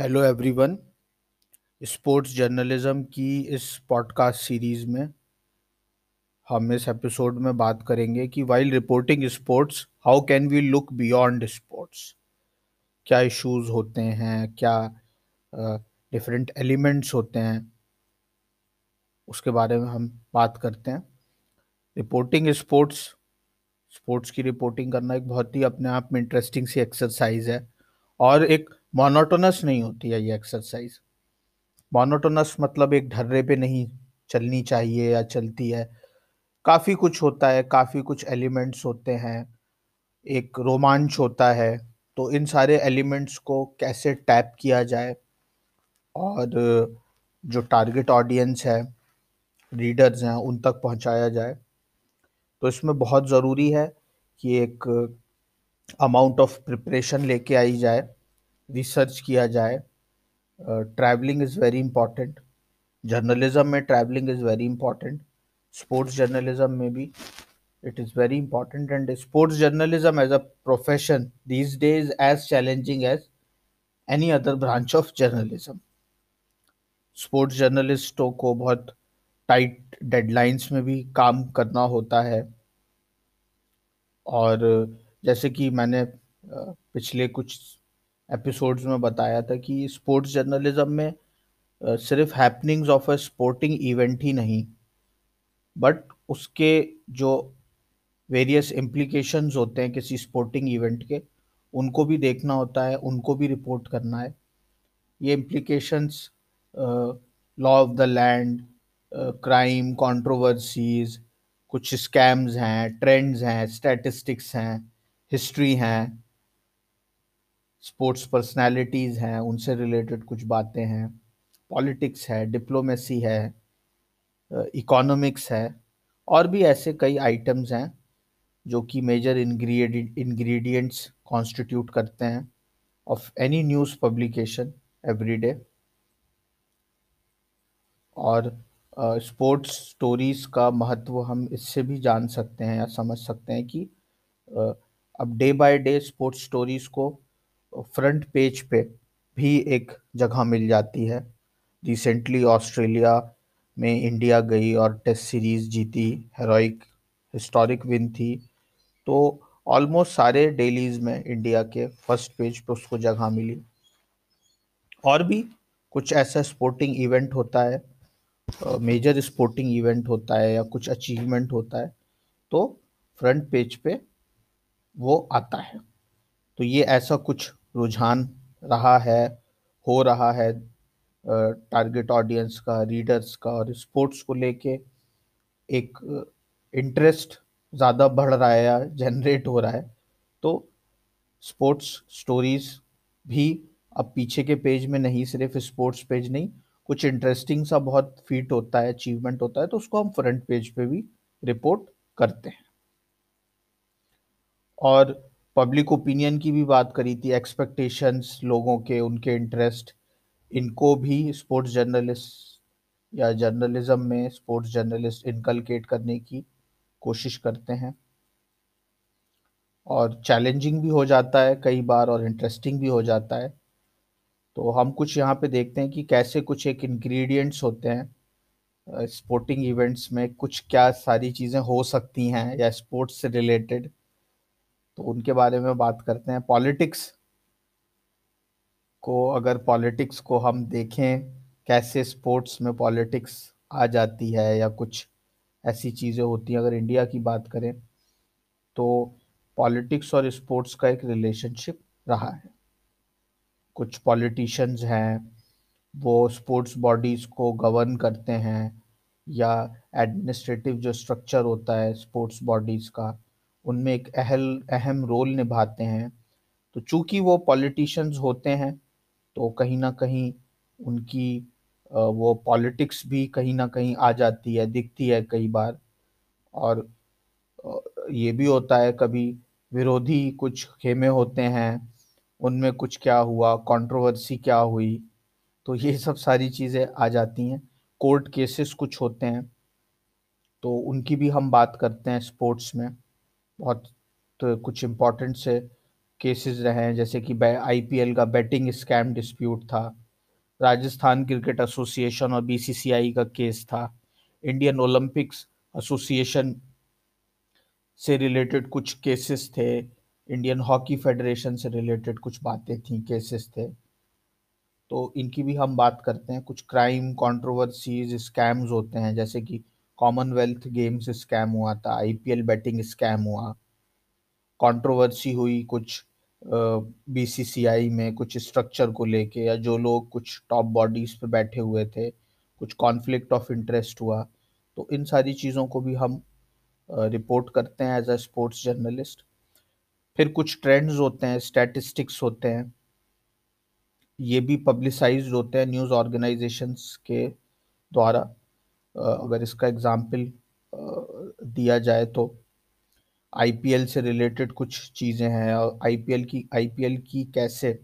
Hello everyone sports journalism की इस podcast series में हम इस एपिसोड में बात करेंगे कि while reporting sports how can we look beyond sports क्या इश्यूज़ होते हैं? क्या डिफरेंट uh, एलिमेंट्स होते हैं? उसके बारे में हम बात करते हैं। रिपोर्टिंग स्पोर्ट्स स्पोर्ट्स की रिपोर्टिंग करना एक बहुत ही अपने आप में इंटरेस्टिंग सी एक्सरसाइज है। और एक मोनोटोनस नहीं होती है ये एक्सरसाइज मोनोटोनस मतलब एक ढर्रे पे नहीं चलनी चाहिए या चलती है. काफ़ी कुछ होता है, काफ़ी कुछ एलिमेंट्स होते हैं. एक रोमांच होता है तो इन सारे एलिमेंट्स को कैसे टैप किया जाए? और जो टारगेट ऑडियंस है रीडर्स हैं, उन तक पहुँचाया जाए. तो इसमें बहुत ज़रूरी है कि एक अमाउंट ऑफ़ प्रिपरेशन लेके आई जाए. रिसर्च किया जाए। Travelling is very important journalism में travelling is very important sports journalism में भी it is very important and sports journalism as a profession these days as challenging as any other branch of journalism sports जर्नलिस्टों को बहुत tight deadlines में भी काम करना होता है। और जैसे कि मैंने पिछले कुछ एपिसोड्स में बताया था कि स्पोर्ट्स जर्नलिज्म में सिर्फ़ happenings of a sporting event ही नहीं बट उसके जो वेरियस इम्प्लीकेशंस होते हैं किसी स्पोर्टिंग इवेंट के, उनको भी देखना होता है, उनको भी रिपोर्ट करना है। ये implications law of the land crime controversies कुछ स्कैम्स हैं ट्रेंड्स हैं स्टैटिस्टिक्स हैं हिस्ट्री हैं। स्पोर्ट्स पर्सनालिटीज़ हैं उनसे रिलेटेड कुछ बातें हैं पॉलिटिक्स है डिप्लोमेसी है इकोनॉमिक्स है और भी ऐसे कई आइटम्स हैं जो कि मेजर इंग्रेडिएंट्स कॉन्स्टिट्यूट करते हैं of any news publication every day और स्पोर्ट्स uh, स्टोरीज़ का महत्व हम इससे भी जान सकते हैं या समझ सकते हैं कि uh, अब day by day sports stories को फ्रंट पेज पे भी एक जगह मिल जाती है। रिसेंटली ऑस्ट्रेलिया में इंडिया गई और टेस्ट सीरीज़ जीती हेरोइक हिस्टोरिक विन थी। तो ऑलमोस्ट सारे डेलीज़ में इंडिया के फ़र्स्ट पेज पे उसको जगह मिली। और भी कुछ ऐसा स्पोर्टिंग इवेंट होता है मेजर स्पोर्टिंग इवेंट होता है या कुछ अचीवमेंट होता है तो फ्रंट पेज पे वो आता है। तो ये ऐसा कुछ रुझान रहा है, हो रहा है टारगेट ऑडियंस का रीडर्स का और स्पोर्ट्स को लेके एक इंटरेस्ट ज़्यादा बढ़ रहा है या जनरेट हो रहा है तो स्पोर्ट्स स्टोरीज भी अब पीछे के पेज में नहीं, सिर्फ़ स्पोर्ट्स पेज नहीं, कुछ इंटरेस्टिंग सा बहुत फीट होता है अचीवमेंट होता है तो उसको हम फ्रंट पेज पे भी रिपोर्ट करते हैं। और पब्लिक ओपिनियन की भी बात करी थी एक्सपेक्टेशंस लोगों के, उनके इंटरेस्ट इनको भी स्पोर्ट्स जर्नलिस्ट या जर्नलिज्म में स्पोर्ट्स जर्नलिस्ट इनकलकेट करने की कोशिश करते हैं। और चैलेंजिंग भी हो जाता है कई बार और इंटरेस्टिंग भी हो जाता है। तो हम कुछ यहाँ पे देखते हैं कि कैसे कुछ एक इंग्रेडिएंट्स होते हैं स्पोर्टिंग इवेंट्स में कुछ क्या सारी चीज़ें हो सकती हैं या स्पोर्ट्स से रिलेटेड तो उनके बारे में बात करते हैं। पॉलिटिक्स को अगर पॉलिटिक्स को हम देखें, कैसे स्पोर्ट्स में पॉलिटिक्स आ जाती है या कुछ ऐसी चीज़ें होती हैं, अगर इंडिया की बात करें तो पॉलिटिक्स और स्पोर्ट्स का एक रिलेशनशिप रहा है। कुछ पॉलिटिशियंस हैं, वो स्पोर्ट्स बॉडीज़ को गवर्न करते हैं या एडमिनिस्ट्रेटिव जो स्ट्रक्चर होता है स्पोर्ट्स बॉडीज़ का उनमें एक अहल, अहम रोल निभाते हैं। तो चूँकि वो पॉलिटिशियंस होते हैं तो कहीं ना कहीं उनकी वो पॉलिटिक्स भी कहीं ना कहीं आ जाती है, दिखती है कई बार। और ये भी होता है कभी विरोधी कुछ खेमे होते हैं, उनमें कुछ क्या हुआ कंट्रोवर्सी क्या हुई तो ये सब सारी चीज़ें आ जाती हैं। कोर्ट केसेस कुछ होते हैं तो उनकी भी हम बात करते हैं स्पोर्ट्स में। बहुत तो कुछ इम्पोर्टेंट से केसेस रहे हैं, जैसे कि आईपीएल का बेटिंग स्कैम डिस्प्यूट था। राजस्थान क्रिकेट एसोसिएशन और बीसीसीआई का केस था। इंडियन ओलंपिक्स एसोसिएशन से रिलेटेड कुछ केसेस थे। इंडियन हॉकी फेडरेशन से रिलेटेड कुछ बातें थी केसेस थे। तो इनकी भी हम बात करते हैं। कुछ क्राइम कंट्रोवर्सीज स्कैम्स होते हैं, जैसे कि कॉमनवेल्थ गेम्स स्कैम हुआ था आईपीएल बैटिंग स्कैम हुआ। कंट्रोवर्सी हुई कुछ बीसीसीआई में कुछ स्ट्रक्चर को लेके या जो लोग कुछ टॉप बॉडीज पे बैठे हुए थे, कुछ कॉन्फ्लिक्ट ऑफ़ इंटरेस्ट हुआ। तो इन सारी चीज़ों को भी हम रिपोर्ट करते हैं एज अ स्पोर्ट्स जर्नलिस्ट फिर कुछ ट्रेंड्स होते हैं स्टैटिस्टिक्स होते हैं। ये भी पब्लिसाइज होते हैं न्यूज़ ऑर्गेनाइजेशंस के द्वारा। अगर इसका एग्ज़ाम्पल दिया जाए तो आईपीएल से रिलेटेड कुछ चीज़ें हैं और आईपीएल की आईपीएल की कैसे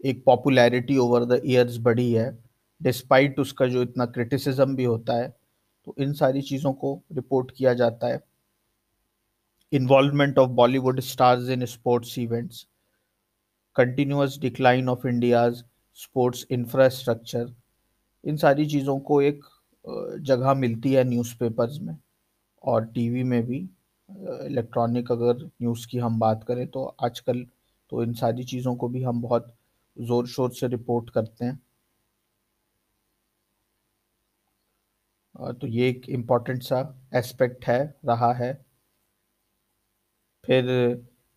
एक पॉपुलैरिटी ओवर द ईयर्स बढ़ी है डिस्पाइट उसका जो इतना क्रिटिसिज्म भी होता है तो इन सारी चीज़ों को रिपोर्ट किया जाता है। Involvement of Bollywood stars in sports events continuous decline of India's sports infrastructure इन सारी चीज़ों को एक जगह मिलती है न्यूज़पेपर्स में और टीवी में भी इलेक्ट्रॉनिक अगर न्यूज़ की हम बात करें तो आजकल तो इन सारी चीज़ों को भी हम बहुत ज़ोर शोर से रिपोर्ट करते हैं। तो ये एक इंपॉर्टेंट सा एस्पेक्ट है, रहा है। फिर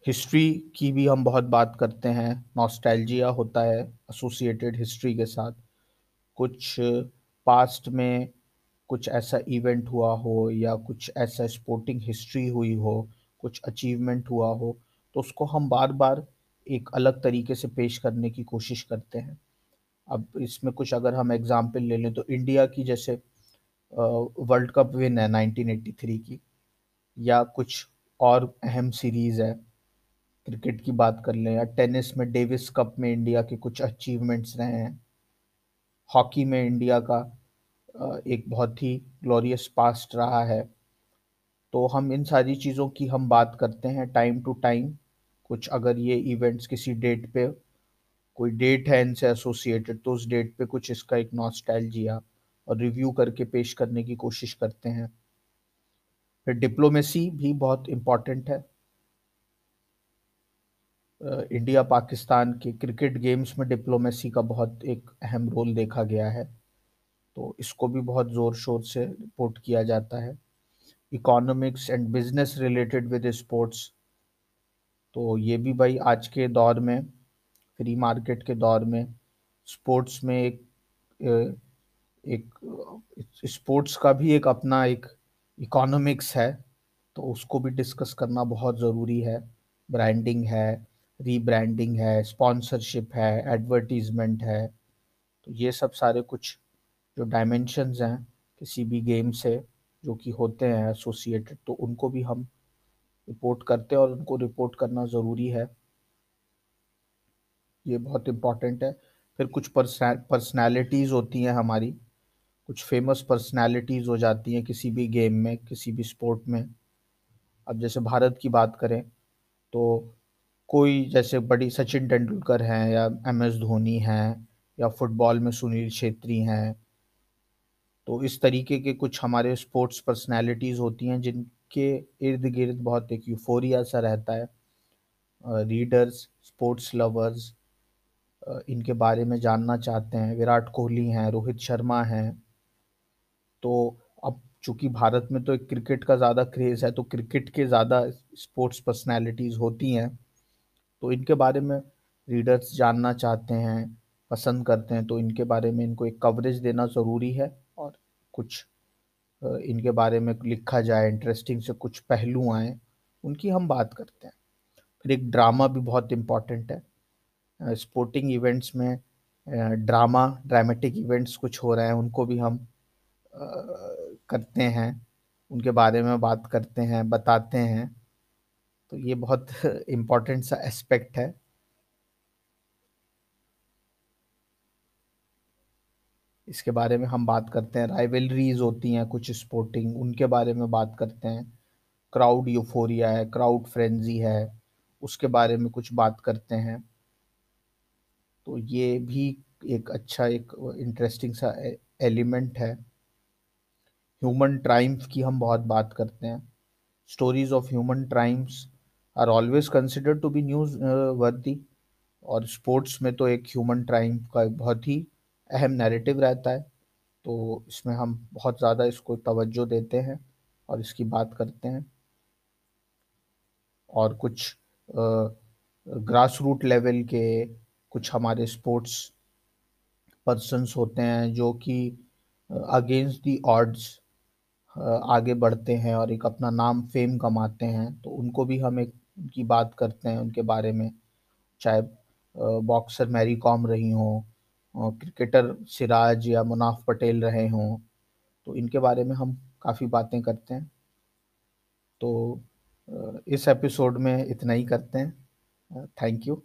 हिस्ट्री की भी हम बहुत बात करते हैं नॉस्टैल्जिया होता है एसोसिएटेड हिस्ट्री के साथ। कुछ पास्ट में कुछ ऐसा इवेंट हुआ हो या कुछ ऐसा स्पोर्टिंग हिस्ट्री हुई हो, कुछ अचीवमेंट हुआ हो तो उसको हम बार बार एक अलग तरीके से पेश करने की कोशिश करते हैं। अब इसमें कुछ अगर हम एग्ज़ाम्पल ले लें तो इंडिया की जैसे वर्ल्ड कप विन है 1983 की, या कुछ और अहम सीरीज़ है क्रिकेट की बात कर लें या टेनिस में डेविस कप में इंडिया के कुछ अचीवमेंट्स रहे हैं। हॉकी में इंडिया का एक बहुत ही ग्लोरियस पास्ट रहा है। तो हम इन सारी चीज़ों की हम बात करते हैं टाइम टू टाइम कुछ अगर ये इवेंट्स किसी डेट पे, कोई डेट है इनसे एसोसिएटेड तो उस डेट पे कुछ इसका एक नॉस्टैल्जिया और रिव्यू करके पेश करने की कोशिश करते हैं। फिर डिप्लोमेसी भी बहुत इंपॉर्टेंट है। इंडिया पाकिस्तान के क्रिकेट गेम्स में डिप्लोमेसी का बहुत एक अहम रोल देखा गया है। तो इसको भी बहुत ज़ोर शोर से रिपोर्ट किया जाता है। Economics and business related with sports. तो ये भी भाई आज के दौर में, फ्री मार्केट के दौर में, स्पोर्ट्स में एक एक स्पोर्ट्स का भी एक अपना एक इकोनॉमिक्स है। तो उसको भी डिस्कस करना बहुत ज़रूरी है। ब्रांडिंग है रीब्रांडिंग है स्पॉन्सरशिप है एडवर्टीजमेंट है तो ये सब सारे कुछ जो डायमेंशंस हैं किसी भी गेम से जो कि होते हैं एसोसिएटेड तो उनको भी हम रिपोर्ट करते हैं और उनको रिपोर्ट करना ज़रूरी है। ये बहुत इंपॉर्टेंट है। फिर कुछ पर्सनैलिटीज़ होती हैं हमारी। कुछ फ़ेमस पर्सनैलिटीज़ हो जाती हैं किसी भी गेम में, किसी भी स्पोर्ट में। अब जैसे भारत की बात करें तो कोई जैसे बड़ी सचिन तेंदुलकर हैं या एम एस धोनी हैं या फुटबॉल में सुनील छेत्री हैं तो इस तरीके के कुछ हमारे स्पोर्ट्स पर्सनैलिटीज़ होती हैं जिनके इर्द गिर्द बहुत एक यूफोरिया सा रहता है। रीडर्स, स्पोर्ट्स लवर्स इनके बारे में जानना चाहते हैं। विराट कोहली हैं, रोहित शर्मा हैं तो अब चूँकि भारत में तो एक क्रिकेट का ज़्यादा क्रेज़ है तो क्रिकेट के ज़्यादा स्पोर्ट्स पर्सनैलिटीज़ होती हैं। तो इनके बारे में रीडर्स जानना चाहते हैं, पसंद करते हैं तो इनके बारे में इनको एक कवरेज देना ज़रूरी है और कुछ इनके बारे में लिखा जाए इंटरेस्टिंग से कुछ पहलू आए, उनकी हम बात करते हैं। फिर एक ड्रामा भी बहुत इंपॉर्टेंट है। स्पोर्टिंग इवेंट्स में ड्रामा ड्रामेटिक इवेंट्स कुछ हो रहे हैं, उनको भी हम करते हैं, उनके बारे में बात करते हैं, बताते हैं। तो ये बहुत इम्पोर्टेंट सा एस्पेक्ट है। इसके बारे में हम बात करते हैं। राइवलरीज होती हैं कुछ स्पोर्टिंग उनके बारे में बात करते हैं। क्राउड यूफोरिया है क्राउड फ्रेंजी है, उसके बारे में कुछ बात करते हैं। तो ये भी एक अच्छा एक इंटरेस्टिंग सा एलिमेंट है। ह्यूमन ट्राइम्फ की हम बहुत बात करते हैं। Stories of human triumphs are always considered to be news worthy. और स्पोर्ट्स में तो एक ह्यूमन ट्राइम का बहुत ही अहम नैरेटिव रहता है। तो इसमें हम बहुत ज़्यादा इसको तवज्जो देते हैं और इसकी बात करते हैं। और कुछ ग्रास रूट लेवल के कुछ हमारे स्पोर्ट्स पर्सनस होते हैं जो कि अगेंस्ट दी ऑड्स आगे बढ़ते हैं और एक अपना नाम फेम कमाते हैं तो उनको भी हम एक, उनकी बात करते हैं उनके बारे में। चाहे बॉक्सर मैरी कॉम रही हों क्रिकेटर सिराज या मुनाफ पटेल रहे हों तो इनके बारे में हम काफ़ी बातें करते हैं। तो इस एपिसोड में इतना ही करते हैं। Thank you